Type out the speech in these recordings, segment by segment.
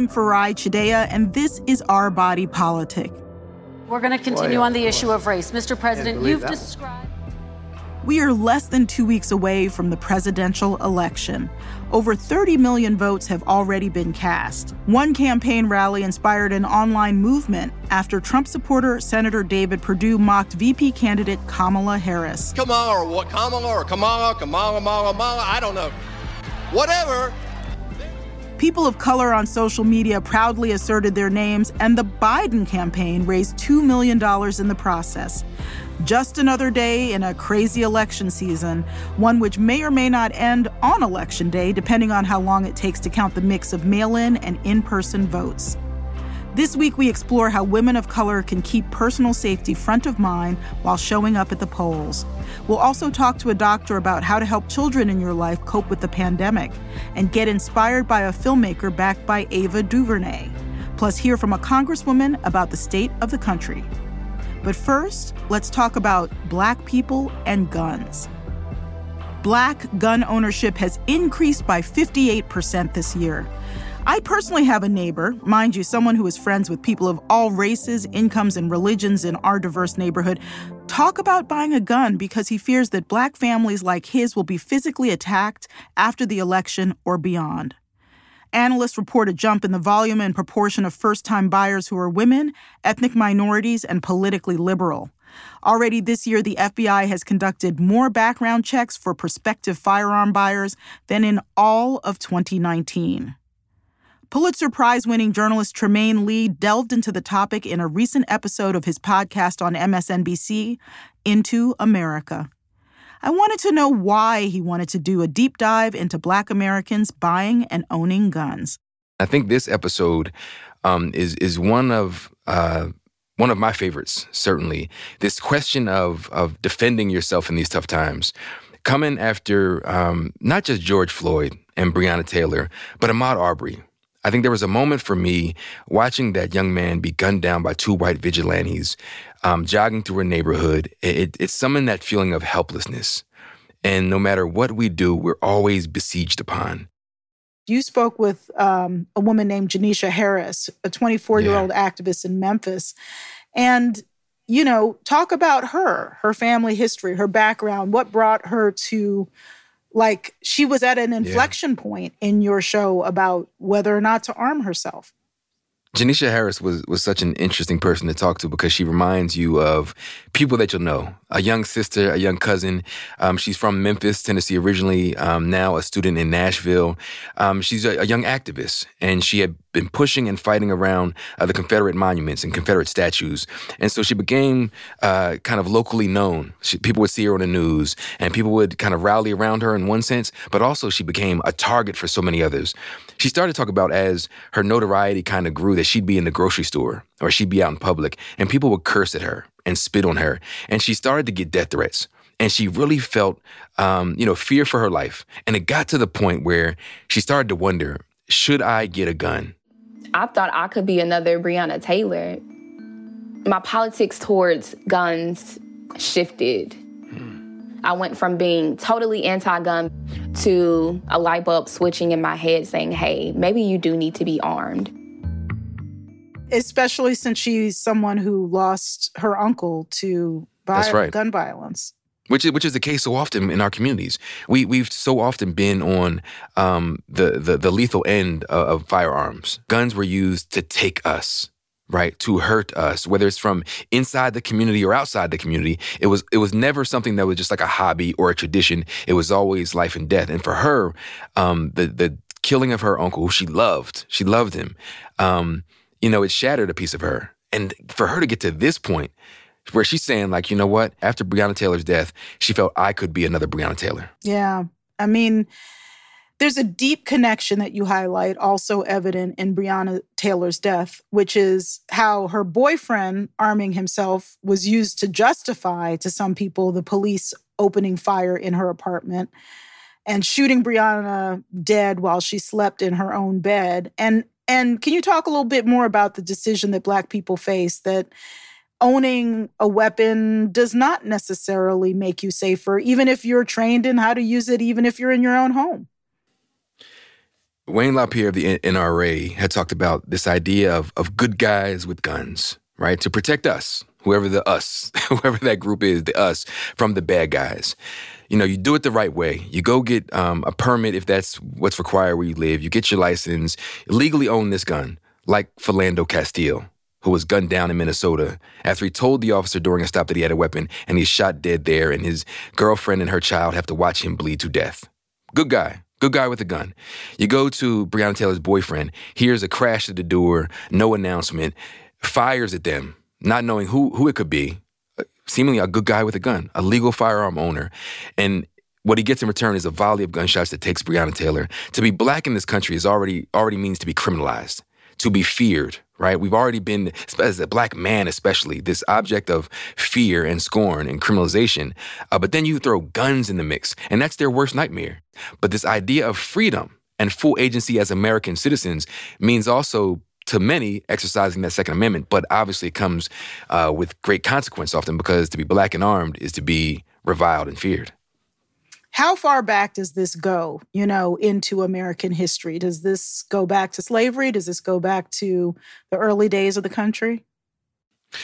I'm Farai Chideya, and this is Our Body Politic. We're going to continue Boy, on the issue of race. Mr. President, you've described. We are less than two weeks away from the presidential election. Over 30 million votes have already been cast. One campaign rally inspired an online movement after Trump supporter Senator David Perdue mocked VP candidate Kamala Harris. Kamala or what? Kamala or Kamala, Kamala, Kamala, Kamala, I don't know. Whatever. People of color on social media proudly asserted their names, and the Biden campaign raised $2 million in the process. Just another day in a crazy election season, one which may or may not end on election day, depending on how long it takes to count the mix of mail in and in person votes. This week, we explore how women of color can keep personal safety front of mind while showing up at the polls. We'll also talk to a doctor about how to help children in your life cope with the pandemic and get inspired by a filmmaker backed by Ava DuVernay. Plus, hear from a congresswoman about the state of the country. But first, let's talk about black people and guns. Black gun ownership has increased by 58% this year. I personally have a neighbor, mind you, someone who is friends with people of all races, incomes, and religions in our diverse neighborhood, talk about buying a gun because he fears that black families like his will be physically attacked after the election or beyond. Analysts report a jump in the volume and proportion of first time buyers who are women, ethnic minorities, and politically liberal. Already this year, the FBI has conducted more background checks for prospective firearm buyers than in all of 2019. Pulitzer Prize winning journalist Trymaine Lee delved into the topic in a recent episode of his podcast on MSNBC, Into America. I wanted to know why he wanted to do a deep dive into Black Americans buying and owning guns. I think this episode um, is is one of uh, one of my favorites. Certainly, this question of of defending yourself in these tough times, coming after um, not just George Floyd and Breonna Taylor, but Ahmaud Arbery. I think there was a moment for me watching that young man be gunned down by two white vigilantes um, jogging through a neighborhood. It, it summoned that feeling of helplessness. And no matter what we do, we're always besieged upon. You spoke with um, a woman named Janisha Harris, a 24 year old activist in Memphis. And, you know, talk about her, her family history, her background, what brought her to like she was at an inflection yeah. point in your show about whether or not to arm herself. Janisha Harris was was such an interesting person to talk to because she reminds you of people that you'll know. A young sister, a young cousin. Um, she's from Memphis, Tennessee originally. Um, now a student in Nashville. Um, she's a, a, young activist, and she had been pushing and fighting around uh, the Confederate monuments and Confederate statues. And so she became uh, kind of locally known. She, people would see her on the news and people would kind of rally around her in one sense, but also she became a target for so many others. She started to talk about as her notoriety kind of grew that she'd be in the grocery store or she'd be out in public and people would curse at her and spit on her. And she started to get death threats and she really felt um, you know fear for her life and it got to the point where she started to wonder should i get a gun I thought I could be another Breonna Taylor. My politics towards guns shifted. Hmm. I went from being totally anti gun to a light bulb switching in my head saying, hey, maybe you do need to be armed. Especially since she's someone who lost her uncle to vi- right. gun violence which is which is the case so often in our communities. We we've so often been on um, the, the the lethal end of, of firearms. Guns were used to take us right to hurt us whether it's from inside the community or outside the community it was it was never something that was just like a hobby or a tradition it was always life and death and for her um, the the killing of her uncle who she loved she loved him um, you know it shattered a piece of her and for her to get to this point where she's saying, like, you know what? After Breonna Taylor's death, she felt I could be another Breonna Taylor. Yeah. I mean, there's a deep connection that you highlight, also evident in Breonna Taylor's death, which is how her boyfriend arming himself was used to justify to some people the police opening fire in her apartment and shooting Breonna dead while she slept in her own bed. And and can you talk a little bit more about the decision that black people face that owning a weapon does not necessarily make you safer, even if you're trained in how to use it, even if you're in your own home. Wayne LaPierre of the NRA had talked about this idea of, of good guys with guns, right? To protect us, whoever the us, whoever that group is, the us, from the bad guys. You know, you do it the right way. You go get um, a permit if that's what's required where you live. You get your license, legally own this gun, like Philando Castile, who was gunned down in Minnesota after he told the officer during a stop that he had a weapon and he's shot dead there, and his girlfriend and her child have to watch him bleed to death. Good guy. Good guy with a gun. You go to Breonna Taylor's boyfriend, hears a crash at the door, no announcement, fires at them, not knowing who, who it could be, uh, seemingly a good guy with a gun, a legal firearm owner. And what he gets in return is a volley of gunshots that takes Breonna Taylor. To be black in this country is already already means to be criminalized, to be feared, right? We've already been, as a black man especially, this object of fear and scorn and criminalization. Uh, but then you throw guns in the mix, and that's their worst nightmare. But this idea of freedom and full agency as American citizens means also to many exercising that Second Amendment, but obviously it comes uh, with great consequence often because to be black and armed is to be reviled and feared. How far back does this go, you know, into American history? Does this go back to slavery? Does this go back to the early days of the country?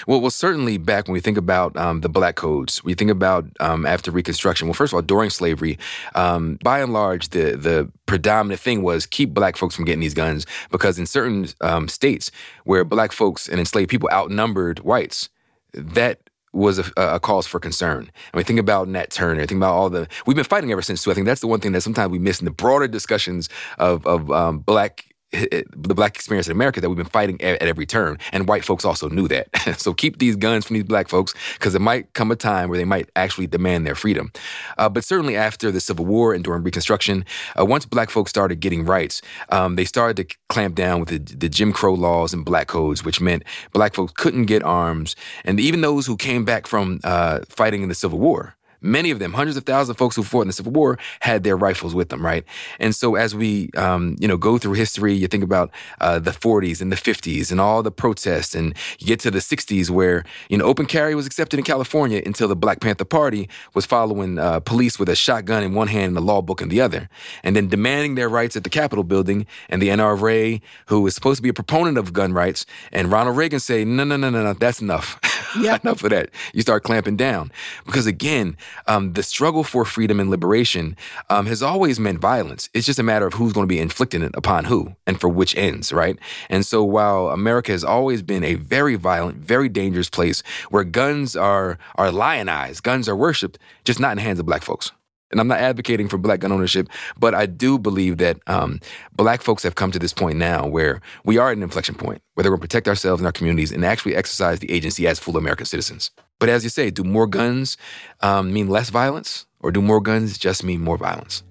Well, well, certainly back when we think about um, the black codes, we think about um, after Reconstruction. Well, first of all, during slavery, um, by and large, the the predominant thing was keep black folks from getting these guns because in certain um, states where black folks and enslaved people outnumbered whites, that was a, a, cause for concern. And we think about Nat Turner, think about all the we've been fighting ever since too. I think that's the one thing that sometimes we miss in the broader discussions of of um, black the black experience in America that we've been fighting at, at every turn, and white folks also knew that. so keep these guns from these black folks because it might come a time where they might actually demand their freedom. Uh, but certainly after the Civil War and during Reconstruction, uh, once black folks started getting rights, um, they started to clamp down with the, the Jim Crow laws and black codes, which meant black folks couldn't get arms, and even those who came back from uh, fighting in the Civil War many of them, hundreds of thousands of folks who fought in the Civil War, had their rifles with them, right? And so as we, um, you know, go through history, you think about uh, the 40s and the 50s and all the protests, and you get to the 60s where you know open carry was accepted in California until the Black Panther Party was following uh, police with a shotgun in one hand and a law book in the other, and then demanding their rights at the Capitol building, and the NRA, who was supposed to be a proponent of gun rights, and Ronald Reagan say, no, no, no, no, no, that's enough. Yeah. enough of that. You start clamping down because again, um, the struggle for freedom and liberation um, has always meant violence. It's just a matter of who's going to be inflicting it upon who and for which ends, right? And so while America has always been a very violent, very dangerous place where guns are are lionized, guns are worshipped, just not in the hands of black folks and I'm not advocating for black gun ownership, but I do believe that um, black folks have come to this point now where we are at an inflection point where they're going to protect ourselves and our communities and actually exercise the agency as full American citizens. But as you say, do more guns um, mean less violence, or do more guns just mean more violence?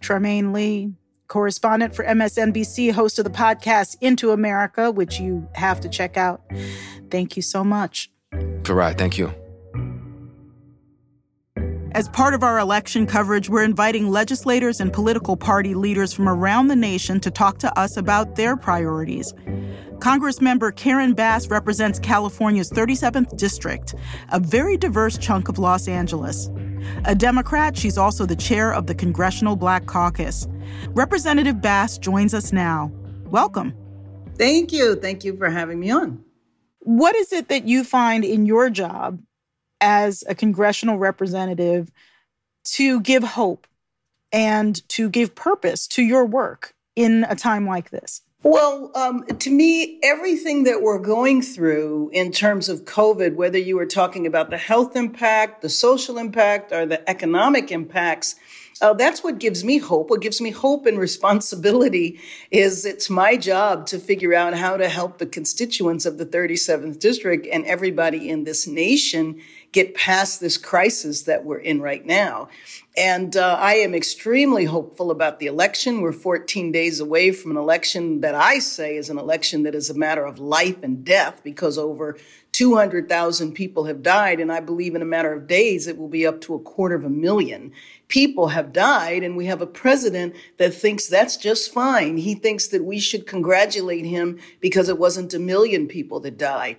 Trymaine Lee, correspondent for MSNBC, host of the podcast Into America, which you have to check out. Thank you so much. Farai, thank you. As part of our election coverage, we're inviting legislators and political party leaders from around the nation to talk to us about their priorities. Congressmember Karen Bass represents California's 37th district, a very diverse chunk of Los Angeles. A Democrat, she's also the chair of the Congressional Black Caucus. Representative Bass joins us now. Welcome. Thank you. Thank you for having me on. What is it that you find in your job as a congressional representative to give hope and to give purpose to your work in a time like this? Well, um, to me, everything that we're going through in terms of COVID, whether you were talking about the health impact, the social impact, or the economic impacts, uh, that's what gives me hope. What gives me hope and responsibility is it's my job to figure out how to help the constituents of the 37th district and everybody in this nation get past this crisis that we're in right now. And uh, I am extremely hopeful about the election. We're 14 days away from an election that I say is an election that is a matter of life and death because over 200,000 people have died. And I believe in a matter of days, it will be up to a quarter of a million people have died. And we have a president that thinks that's just fine. He thinks that we should congratulate him because it wasn't a million people that died.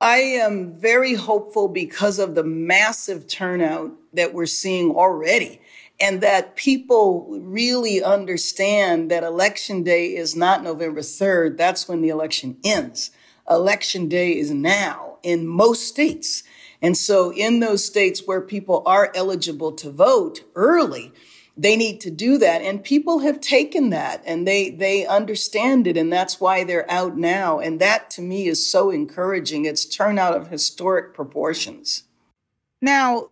I am very hopeful because of the massive turnout that we're seeing already. and that people really understand that election day is not November 3rd. That's when the election ends. Election day is now in most states. And so in those states where people are eligible to vote early, they need to do that. And people have taken that and they, they understand it. And that's why they're out now. And that to me is so encouraging. It's turnout of historic proportions. Now,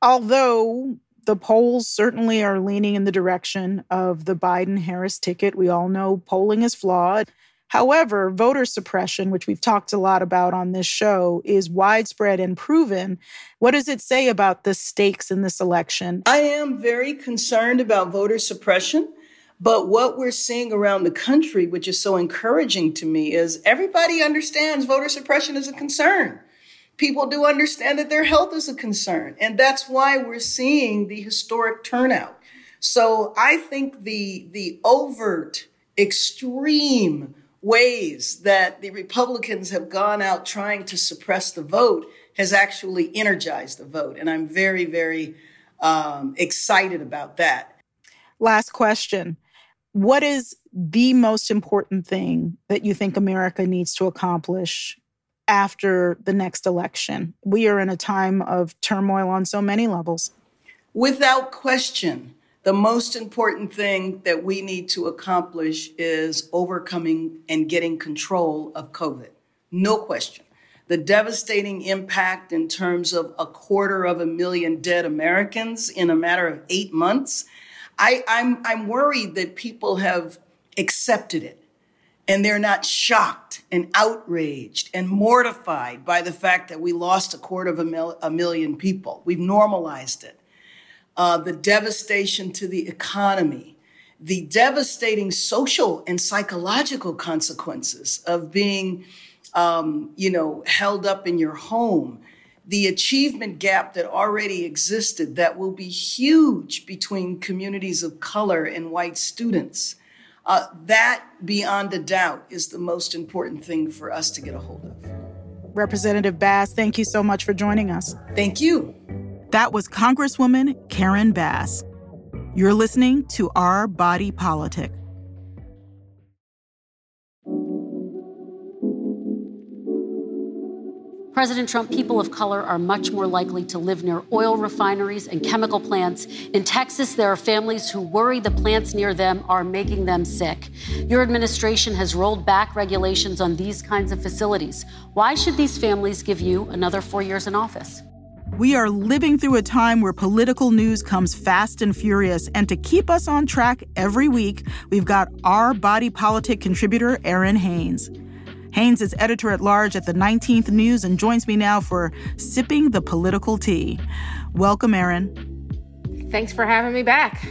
although the polls certainly are leaning in the direction of the Biden Harris ticket, we all know polling is flawed. However, voter suppression, which we've talked a lot about on this show, is widespread and proven. What does it say about the stakes in this election? I am very concerned about voter suppression. But what we're seeing around the country, which is so encouraging to me, is everybody understands voter suppression is a concern. People do understand that their health is a concern. And that's why we're seeing the historic turnout. So I think the, the overt, extreme ways that the Republicans have gone out trying to suppress the vote has actually energized the vote. And I'm very, very um, excited about that. Last question. What is the most important thing that you think America needs to accomplish after the next election? We are in a time of turmoil on so many levels. Without question, the most important thing that we need to accomplish is overcoming and getting control of COVID. No question. The devastating impact in terms of a quarter of a million dead Americans in a matter of eight months. I, I'm, I'm worried that people have accepted it and they're not shocked and outraged and mortified by the fact that we lost a quarter of a, mil- a million people. We've normalized it uh, the devastation to the economy, the devastating social and psychological consequences of being, um, you know, held up in your home, the achievement gap that already existed that will be huge between communities of color and white students. Uh, that, beyond a doubt, is the most important thing for us to get a hold of. Representative Bass, thank you so much for joining us. Thank you. That was Congresswoman Karen Bass. You're listening to Our Body Politic. President Trump, people of color are much more likely to live near oil refineries and chemical plants. In Texas, there are families who worry the plants near them are making them sick. Your administration has rolled back regulations on these kinds of facilities. Why should these families give you another four years in office? We are living through a time where political news comes fast and furious. And to keep us on track every week, we've got our body politic contributor, Errin Haynes. Haynes is editor at large at the 19th News and joins me now for Sipping the Political Tea. Welcome, Errin. Thanks for having me back.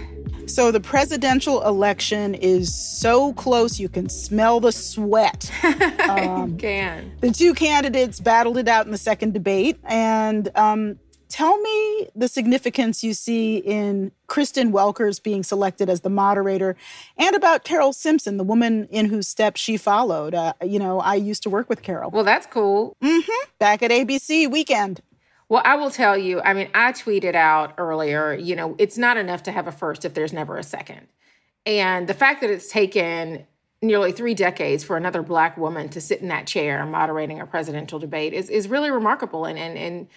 So the presidential election is so close you can smell the sweat. Um, you can. The two candidates battled it out in the second debate, and um, tell me the significance you see in Kristen Welker's being selected as the moderator, and about Carole Simpson, the woman in whose steps she followed. Uh, you know, I used to work with Carole. Well, that's cool. Mm-hmm. Back at ABC weekend. Well, I will tell you, I mean, I tweeted out earlier, you know, it's not enough to have a first if there's never a second. And the fact that it's taken nearly three decades for another black woman to sit in that chair moderating a presidential debate is, is really remarkable. And, and, and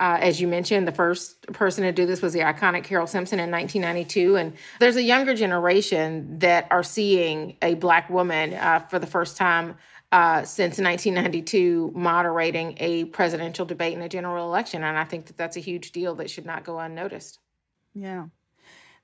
uh, as you mentioned, the first person to do this was the iconic Carole Simpson in 1992. And there's a younger generation that are seeing a black woman uh, for the first time uh, since 1992 moderating a presidential debate in a general election. And I think that that's a huge deal that should not go unnoticed. Yeah.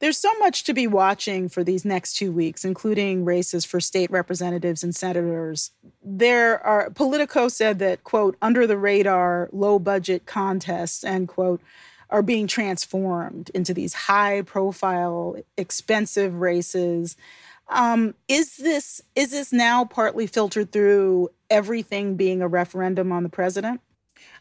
There's so much to be watching for these next two weeks, including races for state representatives and senators. There are, Politico said that, quote, under the radar, low budget contests, end quote, are being transformed into these high profile, expensive races um, is this is this now partly filtered through everything being a referendum on the president?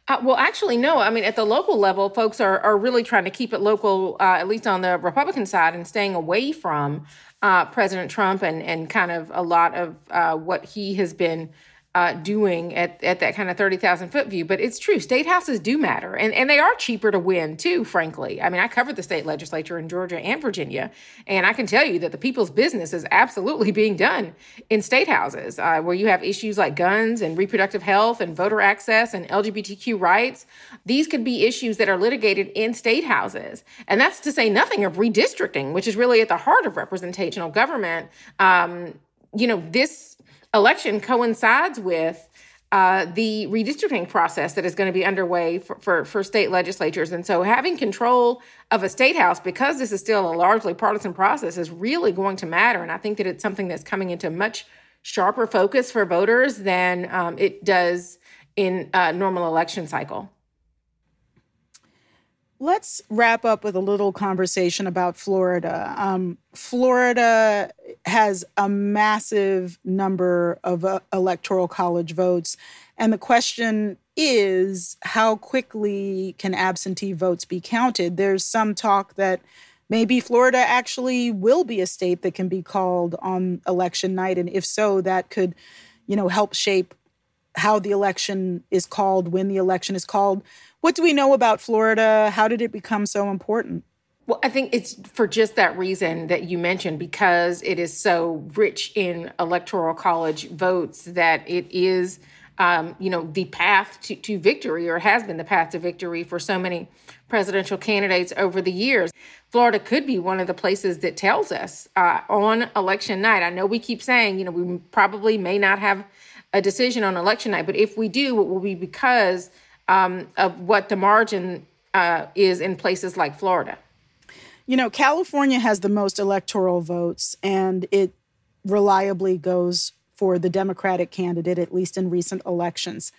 Uh, well, actually, no. I mean, at the local level, folks are, are really trying to keep it local, uh, at least on the Republican side, and staying away from uh, President Trump and, and kind of a lot of uh, what he has been uh, doing at, at that kind of 30,000 foot view. But it's true, state houses do matter. And, and they are cheaper to win, too, frankly. I mean, I covered the state legislature in Georgia and Virginia, and I can tell you that the people's business is absolutely being done in state houses uh, where you have issues like guns and reproductive health and voter access and LGBTQ rights. These could be issues that are litigated in state houses. And that's to say nothing of redistricting, which is really at the heart of representational government. Um, you know, this election coincides with uh, the redistricting process that is going to be underway for, for, for, state legislatures. And so having control of a state house, because this is still a largely partisan process, is really going to matter. And I think that it's something that's coming into much sharper focus for voters than um, it does in a normal election cycle. Let's wrap up with a little conversation about Florida. Um, Florida has a massive number of uh, electoral college votes. And the question is how quickly can absentee votes be counted? There's some talk that maybe Florida actually will be a state that can be called on election night. And if so, that could, you know, help shape how the election is called, when the election is called. What do we know about Florida? How did it become so important? Well, I think it's for just that reason that you mentioned, because it is so rich in electoral college votes that it is, um, you know, the path to, to victory, or has been the path to victory for so many presidential candidates over the years. Florida could be one of the places that tells us uh, on election night. I know we keep saying, you know, we probably may not have a decision on election night, but if we do, it will be because um, of what the margin uh, is in places like Florida. You know, California has the most electoral votes, and it reliably goes for the Democratic candidate, at least in recent elections.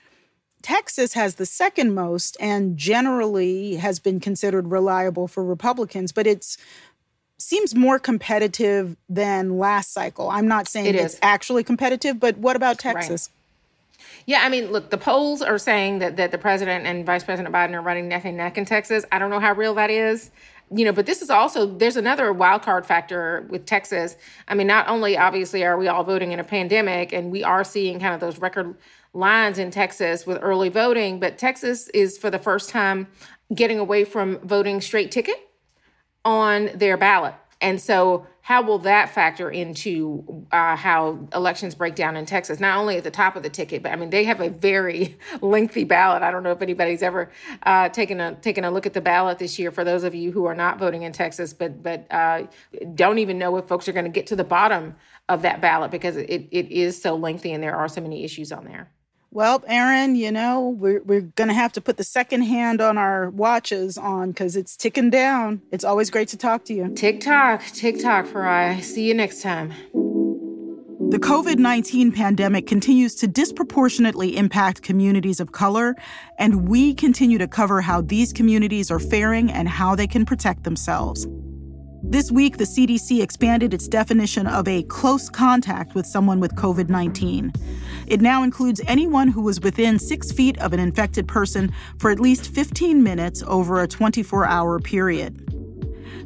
Texas has the second most and generally has been considered reliable for Republicans, but it's seems more competitive than last cycle. I'm not saying it it's actually competitive, but what about Texas? Right. Yeah, I mean, look, the polls are saying that that the president and Vice President Biden are running neck and neck in Texas. I don't know how real that is. You know, but this is also there's another wild card factor with Texas. I mean, not only obviously are we all voting in a pandemic and we are seeing kind of those record lines in Texas with early voting, but Texas is for the first time getting away from voting straight ticket on their ballot. And so, how will that factor into uh, how elections break down in Texas? Not only at the top of the ticket, but I mean, they have a very lengthy ballot. I don't know if anybody's ever uh, taken a taken a look at the ballot this year. For those of you who are not voting in Texas, but but uh, don't even know if folks are going to get to the bottom of that ballot because it, it is so lengthy and there are so many issues on there. Well, Errin, you know, we're, we're going to have to put the second hand on our watches on because it's ticking down. It's always great to talk to you. Tick tock, tick tock, Farai. See you next time. The COVID 19 pandemic continues to disproportionately impact communities of color, and we continue to cover how these communities are faring and how they can protect themselves. This week, the CDC expanded its definition of a close contact with someone with COVID 19. It now includes anyone who was within six feet of an infected person for at least 15 minutes over a 24 hour period.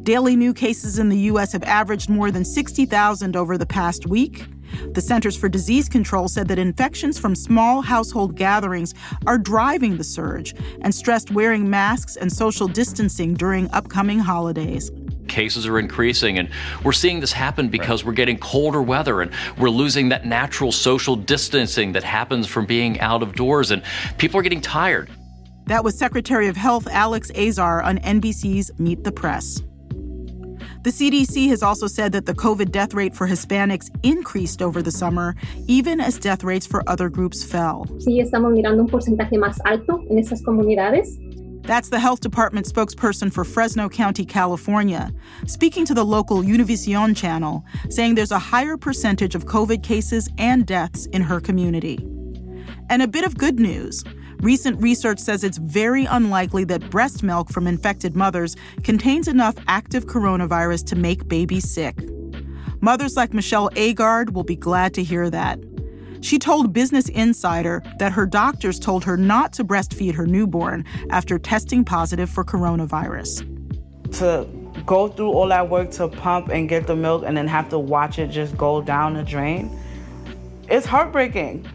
Daily new cases in the U.S. have averaged more than 60,000 over the past week. The Centers for Disease Control said that infections from small household gatherings are driving the surge and stressed wearing masks and social distancing during upcoming holidays cases are increasing. And we're seeing this happen because right. we're getting colder weather and we're losing that natural social distancing that happens from being out of doors. And people are getting tired. That was Secretary of Health Alex Azar on NBC's Meet the Press. The CDC has also said that the COVID death rate for Hispanics increased over the summer, even as death rates for other groups fell. Sí, estamos mirando un porcentaje más alto en esas comunidades. That's the health department spokesperson for Fresno County, California, speaking to the local Univision channel, saying there's a higher percentage of COVID cases and deaths in her community. And a bit of good news. Recent research says it's very unlikely that breast milk from infected mothers contains enough active coronavirus to make babies sick. Mothers like Michelle Agard will be glad to hear that. She told Business Insider that her doctors told her not to breastfeed her newborn after testing positive for coronavirus. To go through all that work to pump and get the milk and then have to watch it just go down the drain, it's heartbreaking.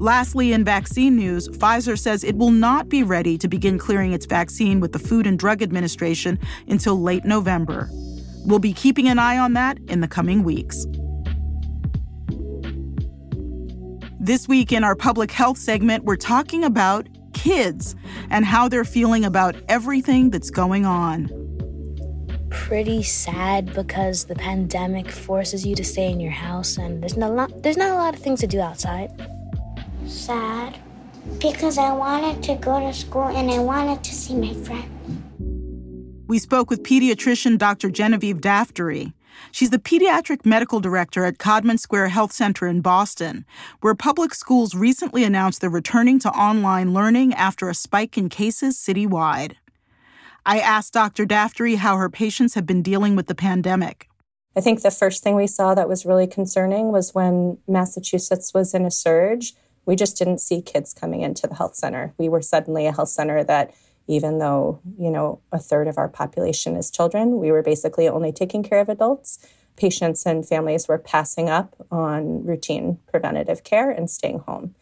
Lastly, in vaccine news, Pfizer says it will not be ready to begin clearing its vaccine with the Food and Drug Administration until late November. We'll be keeping an eye on that in the coming weeks. This week in our public health segment, we're talking about kids and how they're feeling about everything that's going on. Pretty sad because the pandemic forces you to stay in your house and there's not a lot, there's not a lot of things to do outside sad because I wanted to go to school and I wanted to see my friends. We spoke with pediatrician Dr. Genevieve Daftary. She's the pediatric medical director at Codman Square Health Center in Boston, where public schools recently announced they're returning to online learning after a spike in cases citywide. I asked Dr. Daftary how her patients have been dealing with the pandemic. I think the first thing we saw that was really concerning was when Massachusetts was in a surge we just didn't see kids coming into the health center. We were suddenly a health center that even though, you know, a third of our population is children, we were basically only taking care of adults. Patients and families were passing up on routine preventative care and staying home.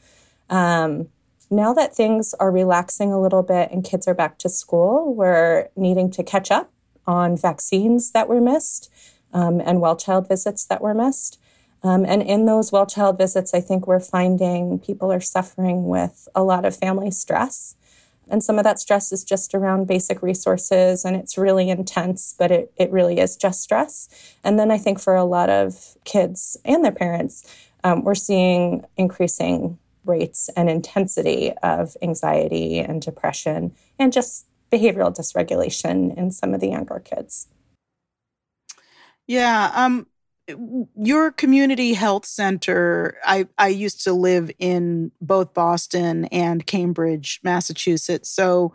Um, now that things are relaxing a little bit and kids are back to school, we're needing to catch up on vaccines that were missed um, and well child visits that were missed. Um, and in those well child visits, I think we're finding people are suffering with a lot of family stress. And some of that stress is just around basic resources and it's really intense, but it, it really is just stress. And then I think for a lot of kids and their parents, um, we're seeing increasing rates and intensity of anxiety and depression and just behavioral dysregulation in some of the younger kids. Yeah. Um, your community health center i i used to live in both boston and cambridge massachusetts. So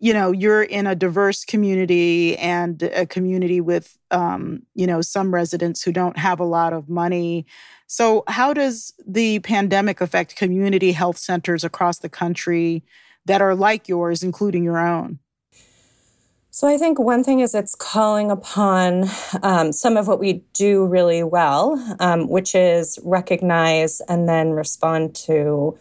you know you're in a diverse community and a community with um, you know some residents who don't have a lot of money. So how does the pandemic affect community health centers across the country that are like yours including your own so I think one thing is it's calling upon um, some of what we do really well, um, which is recognize and then respond to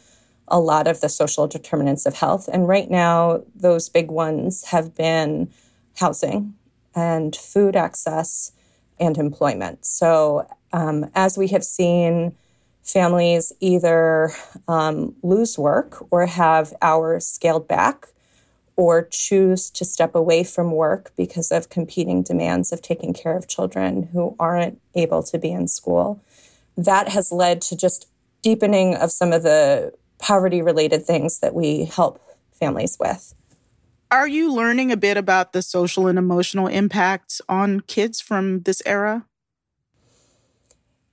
a lot of the social determinants of health. And right now, those big ones have been housing and food access and employment. So um, as we have seen families either um, lose work or have hours scaled back, or choose to step away from work because of competing demands of taking care of children who aren't able to be in school. That has led to just deepening of some of the poverty related things that we help families with. Are you learning a bit about the social and emotional impacts on kids from this era?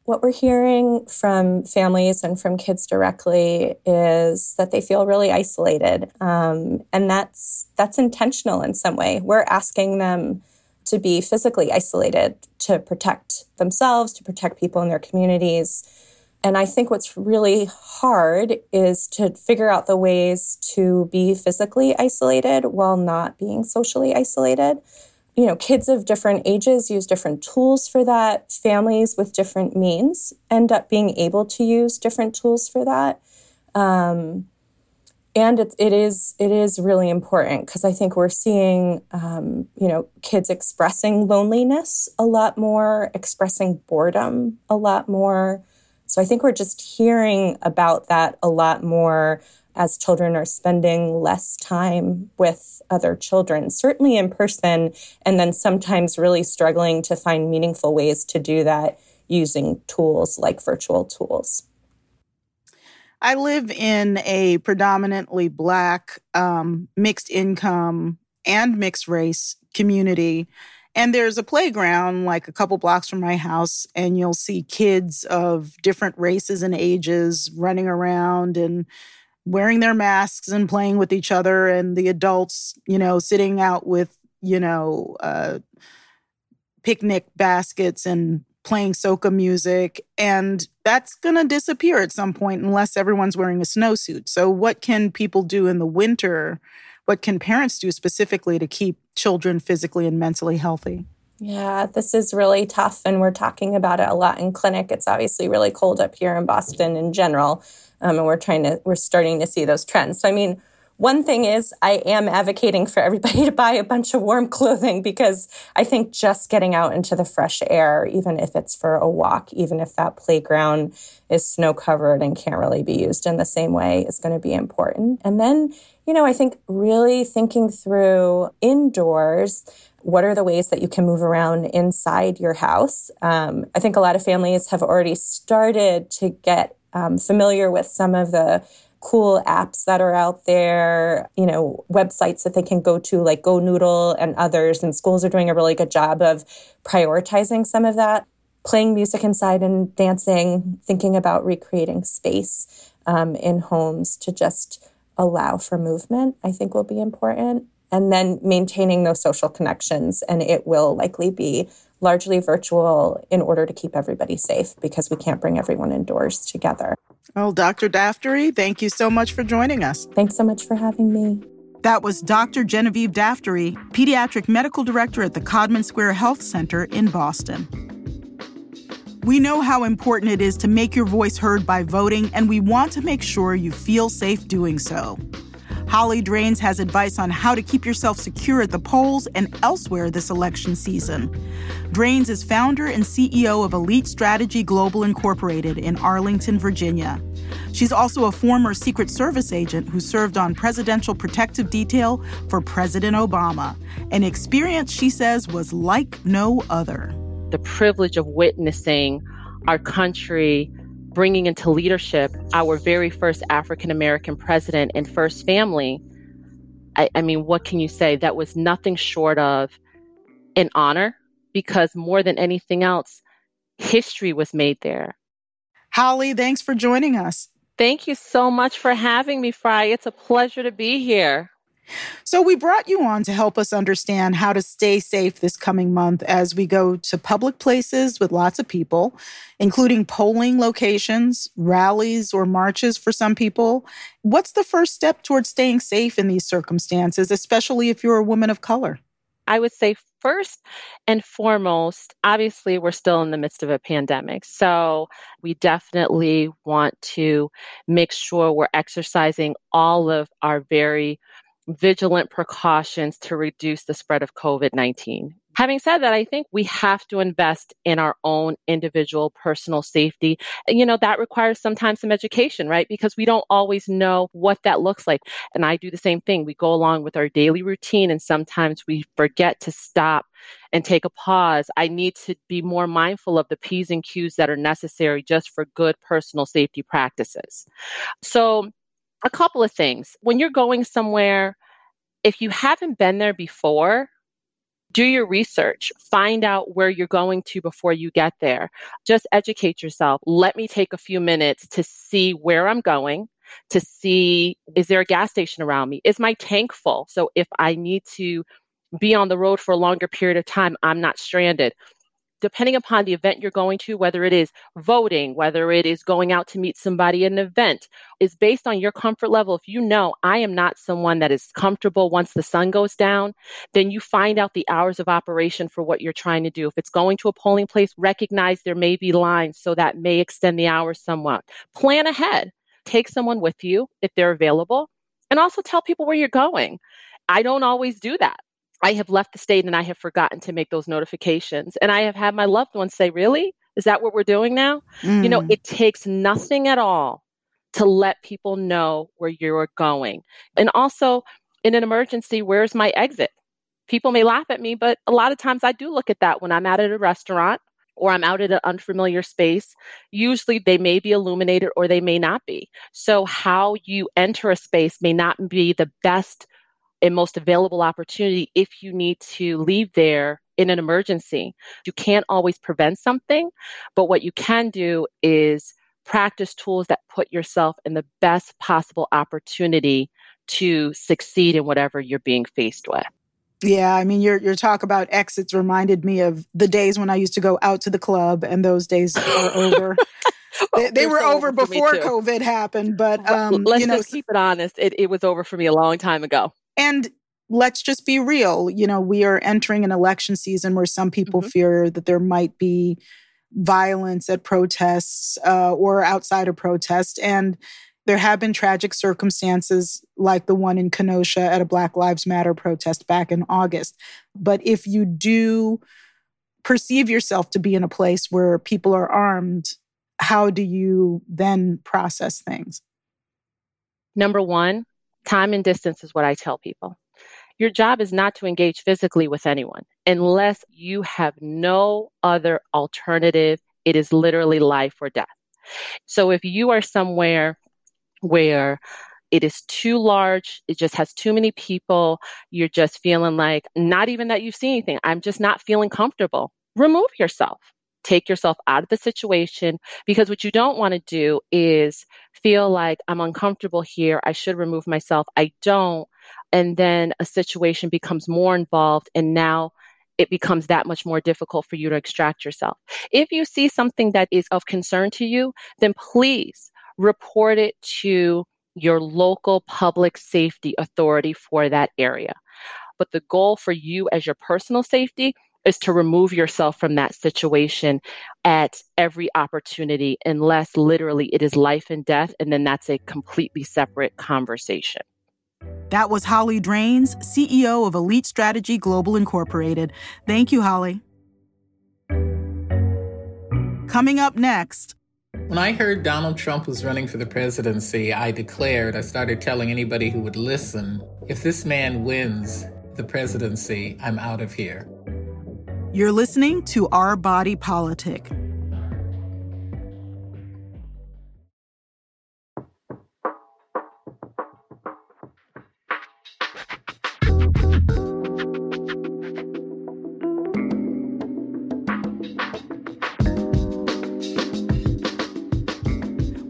What we're hearing from families and from kids directly is that they feel really isolated, um, and that's that's intentional in some way. We're asking them to be physically isolated to protect themselves, to protect people in their communities. And I think what's really hard is to figure out the ways to be physically isolated while not being socially isolated you know, kids of different ages use different tools for that. Families with different means end up being able to use different tools for that. Um, and it, it is it is really important because I think we're seeing um, you know kids expressing loneliness a lot more, expressing boredom a lot more. So I think we're just hearing about that a lot more as children are spending less time with other children, certainly in person, and then sometimes really struggling to find meaningful ways to do that using tools like virtual tools. I live in a predominantly Black, um, mixed income, and mixed race community. And there's a playground like a couple blocks from my house, and you'll see kids of different races and ages running around and wearing their masks and playing with each other and the adults you know sitting out with you know uh, picnic baskets and playing soca music and that's going to disappear at some point unless everyone's wearing a snowsuit so what can people do in the winter what can parents do specifically to keep children physically and mentally healthy Yeah, this is really tough. And we're talking about it a lot in clinic. It's obviously really cold up here in Boston in general. Um, and we're trying to, we're starting to see those trends. So, I mean, one thing is, I am advocating for everybody to buy a bunch of warm clothing because I think just getting out into the fresh air, even if it's for a walk, even if that playground is snow covered and can't really be used in the same way, is going to be important. And then, you know, I think really thinking through indoors what are the ways that you can move around inside your house? Um, I think a lot of families have already started to get um, familiar with some of the cool apps that are out there, you know, websites that they can go to, like Go Noodle and others. And schools are doing a really good job of prioritizing some of that. Playing music inside and dancing, thinking about recreating space um, in homes to just allow for movement, I think will be important and then maintaining those social connections. And it will likely be largely virtual in order to keep everybody safe because we can't bring everyone indoors together. Well, Dr. Daftary, thank you so much for joining us. Thanks so much for having me. That was Dr. Genevieve Daftary, Pediatric Medical Director at the Codman Square Health Center in Boston. We know how important it is to make your voice heard by voting, and we want to make sure you feel safe doing so. Holly Drains has advice on how to keep yourself secure at the polls and elsewhere this election season. Drains is founder and CEO of Elite Strategy Global Incorporated in Arlington, Virginia. She's also a former Secret Service agent who served on Presidential Protective Detail for President Obama, an experience she says was like no other. The privilege of witnessing our country bringing into leadership our very first African American president and first family, I, I, mean, what can you say? That was nothing short of an honor because more than anything else, history was made there. Holly, thanks for joining us. Thank you so much for having me, Fry. It's a pleasure to be here. So, we brought you on to help us understand how to stay safe this coming month as we go to public places with lots of people, including polling locations, rallies, or marches for some people. What's the first step towards staying safe in these circumstances, especially if you're a woman of color? I would say first and foremost, obviously, we're still in the midst of a pandemic. So we definitely want to make sure we're exercising all of our very vigilant precautions to reduce the spread of COVID 19. Having said that, I think we have to invest in our own individual personal safety. You know, that requires sometimes some education, right? Because we don't always know what that looks like. And I do the same thing. We go along with our daily routine and sometimes we forget to stop and take a pause. I need to be more mindful of the P's and Q's that are necessary just for good personal safety practices. So a couple of things. When you're going somewhere, if you haven't been there before, do your research, find out where you're going to before you get there. Just educate yourself. Let me take a few minutes to see where I'm going, to see is there a gas station around me? Is my tank full? So if I need to be on the road for a longer period of time, I'm not stranded depending upon the event you're going to, whether it is voting, whether it is going out to meet somebody at an event, is based on your comfort level. If you know I am not someone that is comfortable once the sun goes down, then you find out the hours of operation for what you're trying to do. If it's going to a polling place, recognize there may be lines, so that may extend the hours somewhat. Plan ahead. Take someone with you if they're available, and also tell people where you're going. I don't always do that. I have left the state and I have forgotten to make those notifications. And I have had my loved ones say, Really? Is that what we're doing now? Mm. You know, mm. it takes nothing at all to let people know where you're going. And also, in an emergency, where's my exit? People may laugh at me, but a lot of times I do look at that when I'm out at a restaurant or I'm out at an unfamiliar space. Usually they may be illuminated or they may not be. So, how you enter a space may not be the best and most available opportunity if you need to leave there in an emergency. You can't always prevent something, but what you can do is practice tools that put yourself in the best possible opportunity to succeed in whatever you're being faced with. Yeah, I mean, your your talk about exits reminded me of the days when I used to go out to the club, and those days are over. they, they were over, over before COVID happened, but um, let's you know, just keep it honest. It, it was over for me a long time ago. And let's just be real. You know, we are entering an election season where some people mm-hmm. fear that there might be violence at protests uh, or outside of protests. And there have been tragic circumstances like the one in Kenosha at a Black Lives Matter protest back in August. But if you do perceive yourself to be in a place where people are armed, how do you then process things? Number one, time and distance is what I tell people. Your job is not to engage physically with anyone unless you have no other alternative. It is literally life or death. So if you are somewhere where it is too large, it just has too many people, you're just feeling like, not even that you see anything, I'm just not feeling comfortable, remove yourself. Take yourself out of the situation because what you don't want to do is feel like I'm uncomfortable here. I should remove myself. I don't. And then a situation becomes more involved. And now it becomes that much more difficult for you to extract yourself. If you see something that is of concern to you, then please report it to your local public safety authority for that area. But the goal for you as your personal safety is to remove yourself from that situation at every opportunity, unless literally it is life and death. And then that's a completely separate conversation. That was Holly Drains, CEO of Elite Strategy Global Incorporated. Thank you, Holly. Coming up next. When I heard Donald Trump was running for the presidency, I declared, I started telling anybody who would listen, if this man wins the presidency, I'm out of here. You're listening to Our Body Politic.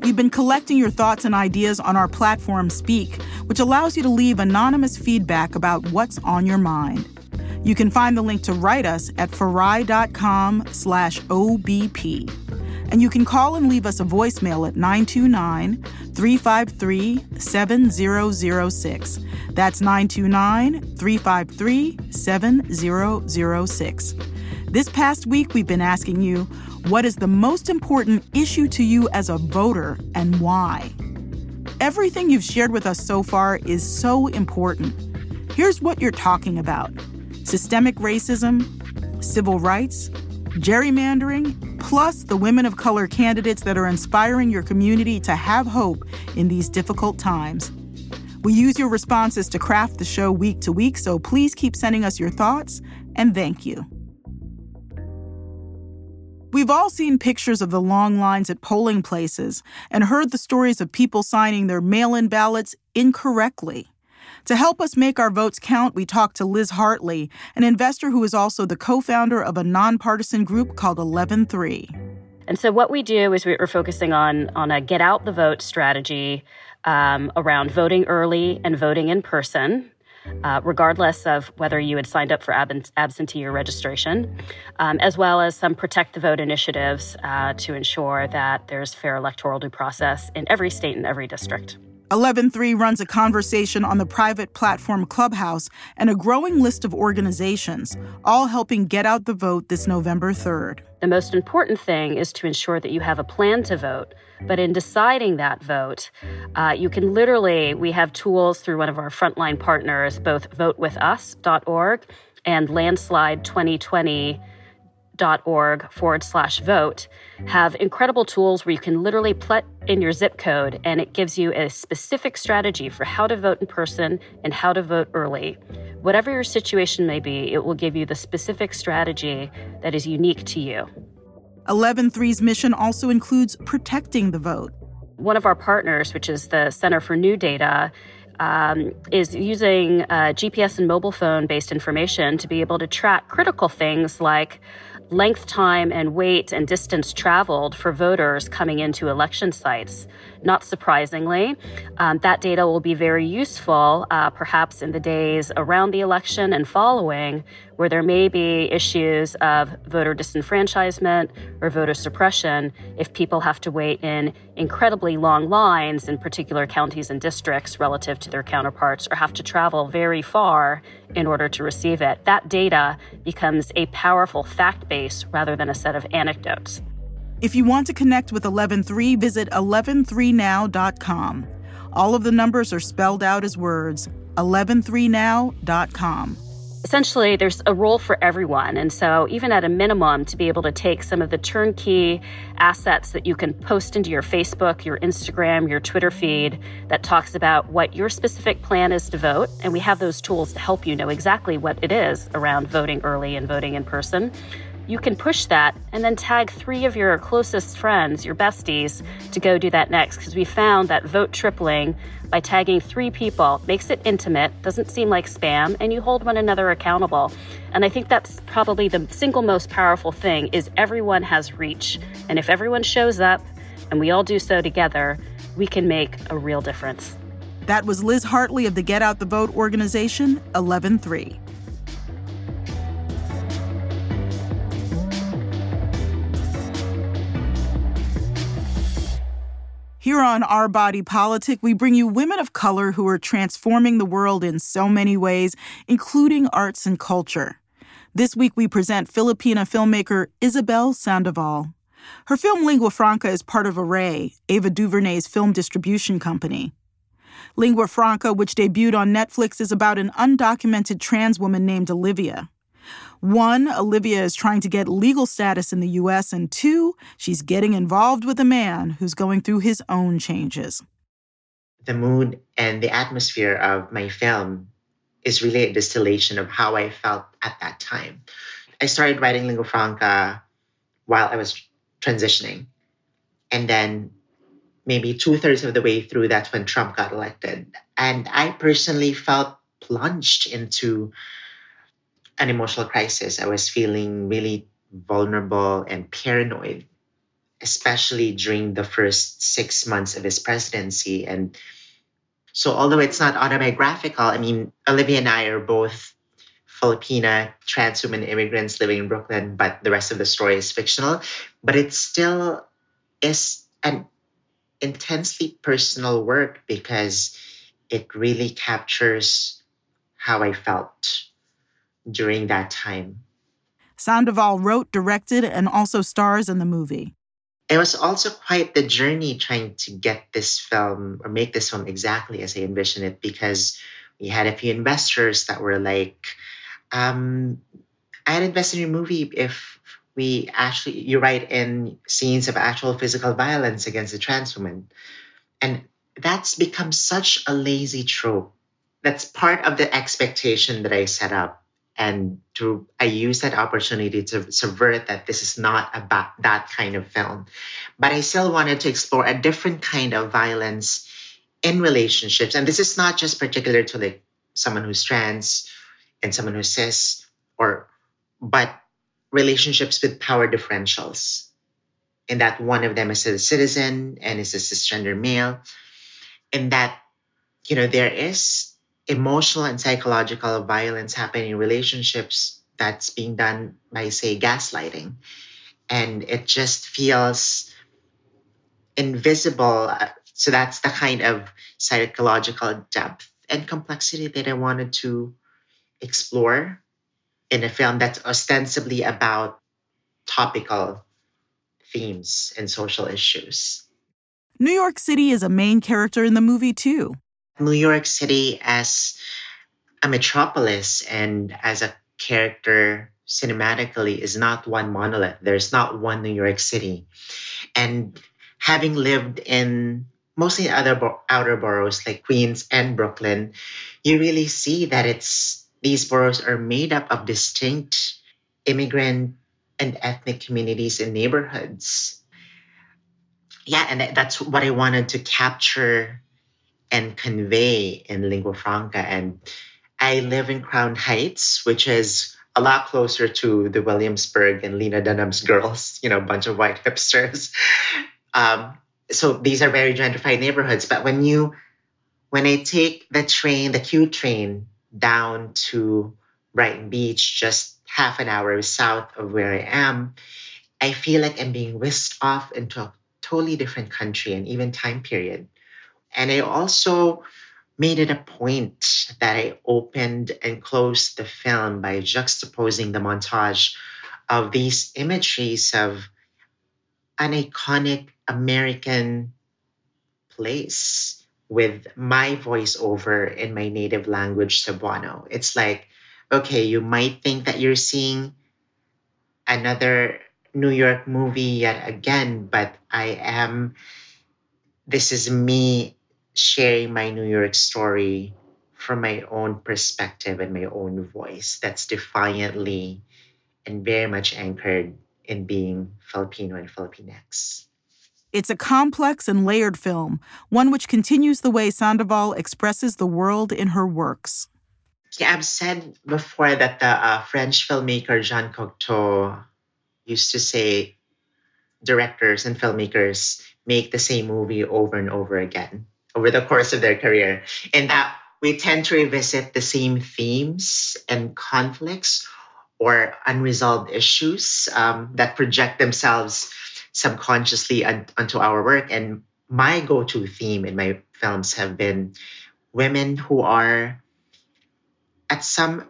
We've been collecting your thoughts and ideas on our platform Speak, which allows you to leave anonymous feedback about what's on your mind. You can find the link to write us at farai.com slash OBP. And you can call and leave us a voicemail at 929 353 7006. That's 929 353 7006. This past week, we've been asking you what is the most important issue to you as a voter and why? Everything you've shared with us so far is so important. Here's what you're talking about systemic racism, civil rights, gerrymandering, plus the women of color candidates that are inspiring your community to have hope in these difficult times. We use your responses to craft the show week to week, so please keep sending us your thoughts and thank you. We've all seen pictures of the long lines at polling places and heard the stories of people signing their mail in ballots incorrectly. To help us make our votes count, we talked to Liz Hartley, an investor who is also the co founder of a nonpartisan group called 11-3. And so, what we do is we're focusing on, on a get out the vote strategy um, around voting early and voting in person uh, regardless of whether you had signed up for ab- absentee or registration, um, as well as some protect the vote initiatives uh, to ensure that there's fair electoral due process in every state and every district. 11.3 runs a conversation on the private platform Clubhouse and a growing list of organizations, all helping get out the vote this November 3rd. The most important thing is to ensure that you have a plan to vote. But in deciding that vote, uh, you can literally, we have tools through one of our frontline partners, both votewithus.org and landslide 2020 org forward slash vote have incredible tools where you can literally put in your zip code and it gives you a specific strategy for how to vote in person and how to vote early. Whatever your situation may be, it will give you the specific strategy that is unique to you. 11.3's mission also includes protecting the vote. One of our partners, which is the Center for New Data, um, is using uh, GPS and mobile phone based information to be able to track critical things like length time and weight and distance traveled for voters coming into election sites. Not surprisingly, um, that data will be very useful, uh, perhaps in the days around the election and following, where there may be issues of voter disenfranchisement or voter suppression if people have to wait in incredibly long lines in particular counties and districts relative to their counterparts or have to travel very far in order to receive it. That data becomes a powerful fact base rather than a set of anecdotes. If you want to connect with 113, visit 113now.com. All of the numbers are spelled out as words 113now.com. Essentially, there's a role for everyone. And so, even at a minimum, to be able to take some of the turnkey assets that you can post into your Facebook, your Instagram, your Twitter feed that talks about what your specific plan is to vote. And we have those tools to help you know exactly what it is around voting early and voting in person you can push that and then tag three of your closest friends, your besties, to go do that next. Because we found that vote tripling by tagging three people makes it intimate, doesn't seem like spam, and you hold one another accountable. And I think that's probably the single most powerful thing is everyone has reach. And if everyone shows up and we all do so together, we can make a real difference. That was Liz Hartley of the Get Out the Vote organization, 113. Here on Our Body Politic, we bring you women of color who are transforming the world in so many ways, including arts and culture. This week, we present Filipina filmmaker Isabel Sandoval. Her film Lingua Franca is part of Array, Ava DuVernay's film distribution company. Lingua Franca, which debuted on Netflix, is about an undocumented trans woman named Olivia. One, Olivia is trying to get legal status in the US, and two, she's getting involved with a man who's going through his own changes. The mood and the atmosphere of my film is really a distillation of how I felt at that time. I started writing Lingua Franca while I was transitioning. And then maybe two thirds of the way through, that's when Trump got elected. And I personally felt plunged into an emotional crisis. I was feeling really vulnerable and paranoid, especially during the first six months of his presidency. And so, although it's not autobiographical, I mean, Olivia and I are both Filipina trans women immigrants living in Brooklyn, but the rest of the story is fictional. But it still is an intensely personal work because it really captures how I felt during that time. Sandoval wrote, directed, and also stars in the movie. It was also quite the journey trying to get this film or make this film exactly as I envisioned it because we had a few investors that were like, um, I'd invest in your movie if we actually you write in scenes of actual physical violence against a trans woman. And that's become such a lazy trope. That's part of the expectation that I set up and to I use that opportunity to subvert that this is not about that kind of film. But I still wanted to explore a different kind of violence in relationships. And this is not just particular to like someone who's trans and someone who's cis or but relationships with power differentials. In that one of them is a citizen and is a cisgender male. And that, you know, there is emotional and psychological violence happening in relationships that's being done by, say, gaslighting. And it just feels invisible. Uh, so that's the kind of psychological depth and complexity that I wanted to explore in a film that's ostensibly about topical themes and social issues. New York City is a main character in the movie, too. New York City as a metropolis and as a character cinematically is not one monolith. There's not one New York City. And having lived in mostly other bo- outer boroughs like Queens and Brooklyn, you really see that it's these boroughs are made up of distinct immigrant and ethnic communities and neighborhoods. Yeah, and that's what I wanted to capture and convey in lingua franca. And I live in Crown Heights, which is a lot closer to the Williamsburg and Lena Dunham's girls, you know, a bunch of white hipsters. Um, so these are very gentrified neighborhoods. But when you, when I take the train, the Q train down to Brighton Beach, just half an hour south of where I am, I feel like I'm being whisked off into a totally different country and even time period. And I also made it a point that I opened and closed the film by juxtaposing the montage of these imageries of an iconic American place with my voiceover in my native language, Cebuano. It's like, okay, you might think that you're seeing another New York movie yet again, but I am, this is me sharing my New York story from my own perspective and my own voice that's defiantly and very much anchored in being Filipino and Filipinx. It's a complex and layered film, one which continues the way Sandoval expresses the world in her works. Yeah, I've said before that the uh, French filmmaker Jean Cocteau used to say directors and filmmakers make the same movie over and over again over the course of their career, and that we tend to revisit the same themes and conflicts or unresolved issues um, that project themselves subconsciously un- onto our work. And my go to theme in my films have been women who are at some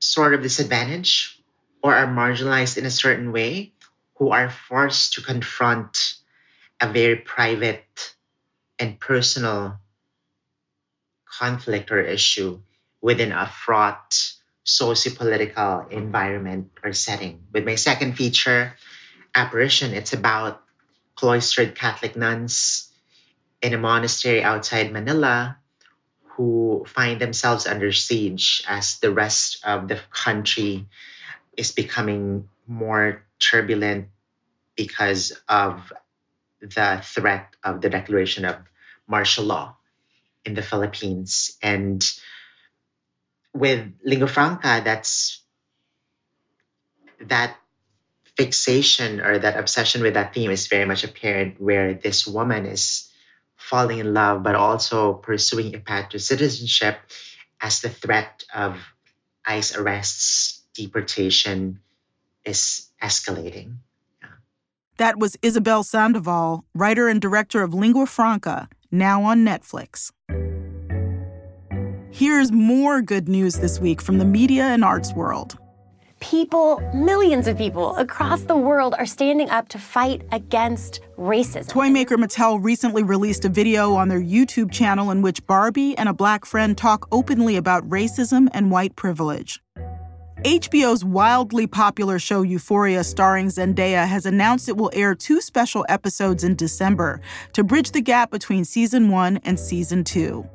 sort of disadvantage or are marginalized in a certain way, who are forced to confront a very private and personal conflict or issue within a fraught socio-political environment or setting. With my second feature, Apparition, it's about cloistered Catholic nuns in a monastery outside Manila who find themselves under siege as the rest of the country is becoming more turbulent because of the threat of the declaration of martial law in the Philippines. And with lingua franca, that's that fixation or that obsession with that theme is very much apparent where this woman is falling in love but also pursuing a path to citizenship as the threat of ICE arrests, deportation is escalating. That was Isabel Sandoval, writer and director of Lingua Franca, now on Netflix. Here's more good news this week from the media and arts world. People, millions of people across the world are standing up to fight against racism. Toy maker Mattel recently released a video on their YouTube channel in which Barbie and a black friend talk openly about racism and white privilege. HBO's wildly popular show Euphoria, starring Zendaya, has announced it will air two special episodes in December to bridge the gap between season one and season two.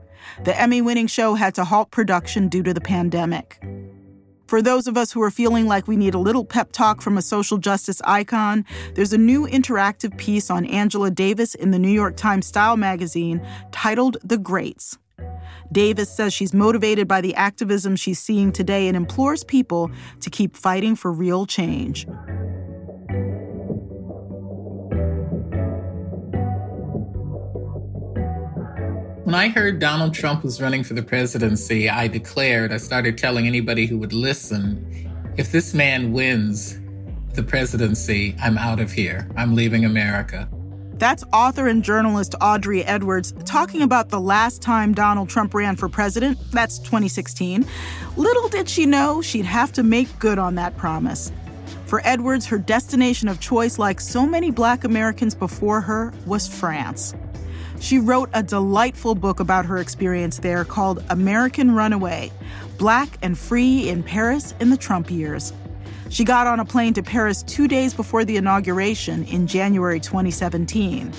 The Emmy winning show had to halt production due to the pandemic. For those of us who are feeling like we need a little pep talk from a social justice icon, there's a new interactive piece on Angela Davis in the New York Times Style magazine titled The Greats. Davis says she's motivated by the activism she's seeing today and implores people to keep fighting for real change. When I heard Donald Trump was running for the presidency, I declared, I started telling anybody who would listen if this man wins the presidency, I'm out of here. I'm leaving America. That's author and journalist Audrey Edwards talking about the last time Donald Trump ran for president. That's 2016. Little did she know she'd have to make good on that promise. For Edwards, her destination of choice, like so many black Americans before her, was France. She wrote a delightful book about her experience there called American Runaway Black and Free in Paris in the Trump Years. She got on a plane to Paris two days before the inauguration in January 2017.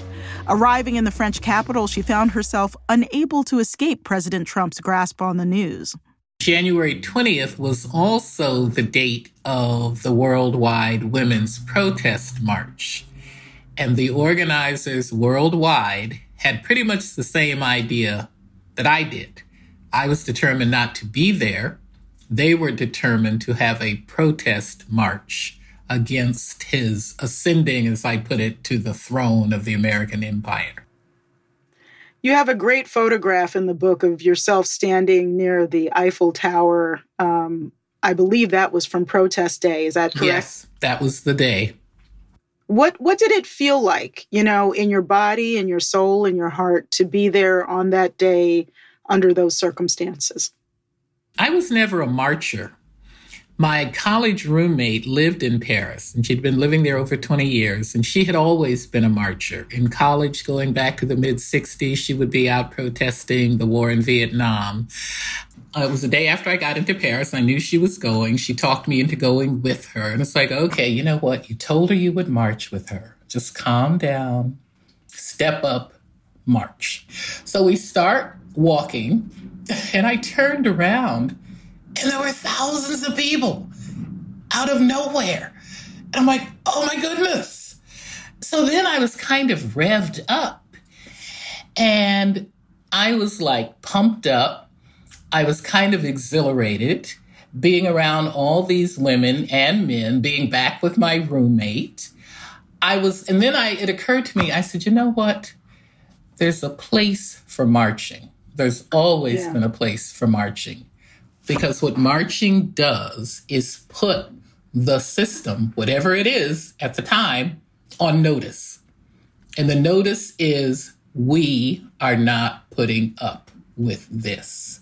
Arriving in the French capital, she found herself unable to escape President Trump's grasp on the news. January 20th was also the date of the worldwide women's protest march. And the organizers worldwide had pretty much the same idea that I did. I was determined not to be there they were determined to have a protest march against his ascending, as I put it, to the throne of the American empire. You have a great photograph in the book of yourself standing near the Eiffel Tower. Um, I believe that was from protest day. Is that correct? Yes, that was the day. What what did it feel like, you know, in your body, in your soul, in your heart to be there on that day under those circumstances? I was never a marcher. My college roommate lived in Paris and she'd been living there over 20 years and she had always been a marcher. In college, going back to the mid 60s, she would be out protesting the war in Vietnam. Uh, it was the day after I got into Paris. I knew she was going. She talked me into going with her. And it's like, okay, you know what? You told her you would march with her. Just calm down, step up, march. So we start walking and I turned around and there were thousands of people out of nowhere. And I'm like, oh my goodness. So then I was kind of revved up and I was like pumped up. I was kind of exhilarated being around all these women and men, being back with my roommate. I was, and then I, it occurred to me, I said, you know what? There's a place for marching. There's always yeah. been a place for marching because what marching does is put the system, whatever it is at the time, on notice. And the notice is we are not putting up with this.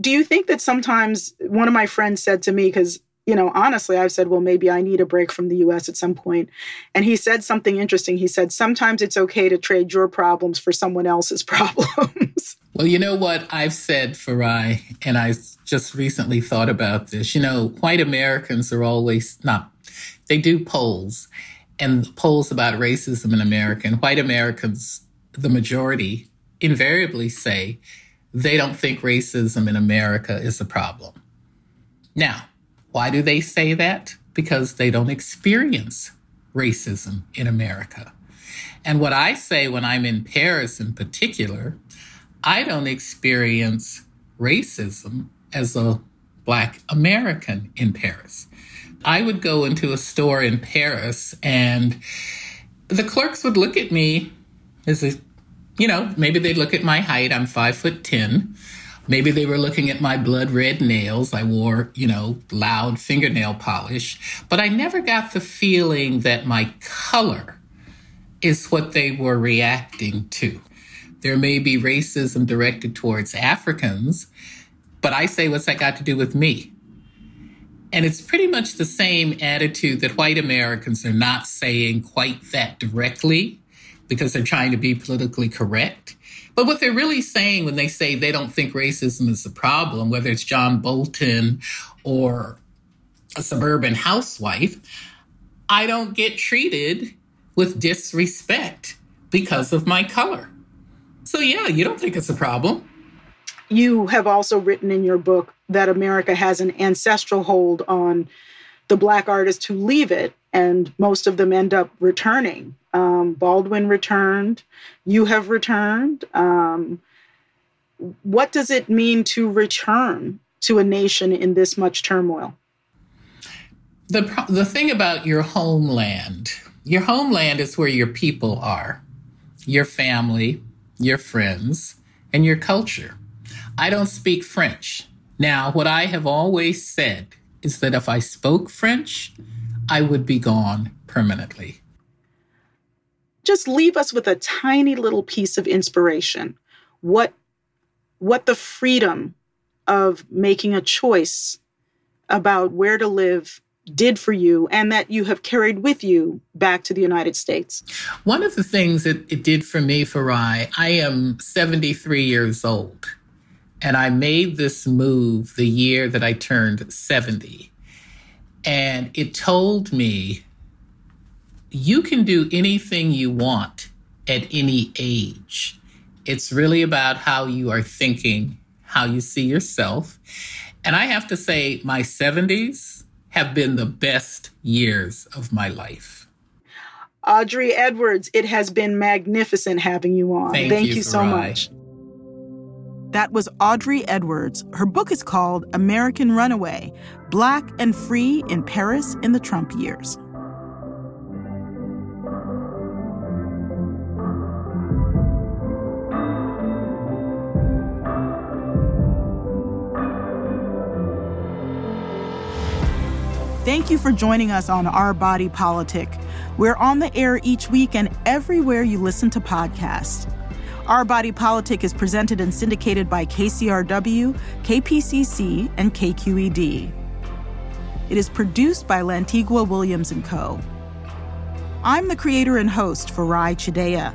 Do you think that sometimes one of my friends said to me, because you know, honestly, I've said, well, maybe I need a break from the US at some point. And he said something interesting. He said, sometimes it's okay to trade your problems for someone else's problems. well, you know what I've said, Farai, and I just recently thought about this. You know, white Americans are always not, they do polls and polls about racism in America. And white Americans, the majority, invariably say they don't think racism in America is a problem. Now, why do they say that? Because they don't experience racism in America. And what I say when I'm in Paris in particular, I don't experience racism as a Black American in Paris. I would go into a store in Paris and the clerks would look at me as a, you know, maybe they'd look at my height. I'm five foot 10. Maybe they were looking at my blood red nails. I wore, you know, loud fingernail polish, but I never got the feeling that my color is what they were reacting to. There may be racism directed towards Africans, but I say, what's that got to do with me? And it's pretty much the same attitude that white Americans are not saying quite that directly because they're trying to be politically correct. But what they're really saying when they say they don't think racism is a problem, whether it's John Bolton or a suburban housewife, I don't get treated with disrespect because of my color. So, yeah, you don't think it's a problem. You have also written in your book that America has an ancestral hold on the Black artists who leave it, and most of them end up returning. Um, Baldwin returned. You have returned. Um, what does it mean to return to a nation in this much turmoil? The, the thing about your homeland, your homeland is where your people are, your family, your friends, and your culture. I don't speak French. Now, what I have always said is that if I spoke French, I would be gone permanently. Just leave us with a tiny little piece of inspiration. What, what the freedom of making a choice about where to live did for you and that you have carried with you back to the United States? One of the things that it did for me, Farai, I am 73 years old. And I made this move the year that I turned 70. And it told me you can do anything you want at any age. It's really about how you are thinking, how you see yourself. And I have to say, my 70s have been the best years of my life. Audrey Edwards, it has been magnificent having you on. Thank, Thank you, you so much. That was Audrey Edwards. Her book is called American Runaway black and free in Paris in the Trump years. Thank you for joining us on Our Body Politic. We're on the air each week and everywhere you listen to podcasts. Our Body Politic is presented and syndicated by KCRW, KPCC, and KQED. It is produced by Lantigua Williams & Co. I'm the creator and host Farai Chideya.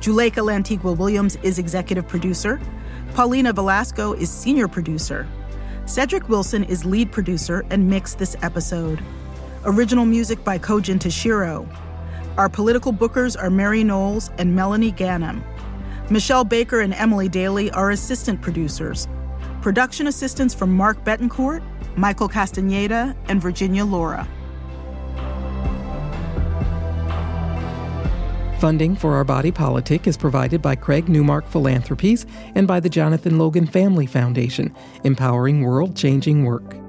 Juleyka Lantigua Williams is executive producer. Paulina Velasco is senior producer. Cedric Wilson is lead producer and mixed this episode. Original music by Kojin Tashiro. Our political bookers are Mary Knowles and Melanie Ganem. Michelle Baker and Emily Daly are assistant producers. Production assistants from Mark Betancourt, Michael Castaneda, and Virginia Laura. Funding for Our Body Politic is provided by Craig Newmark Philanthropies and by the Jonathan Logan Family Foundation, empowering world changing work.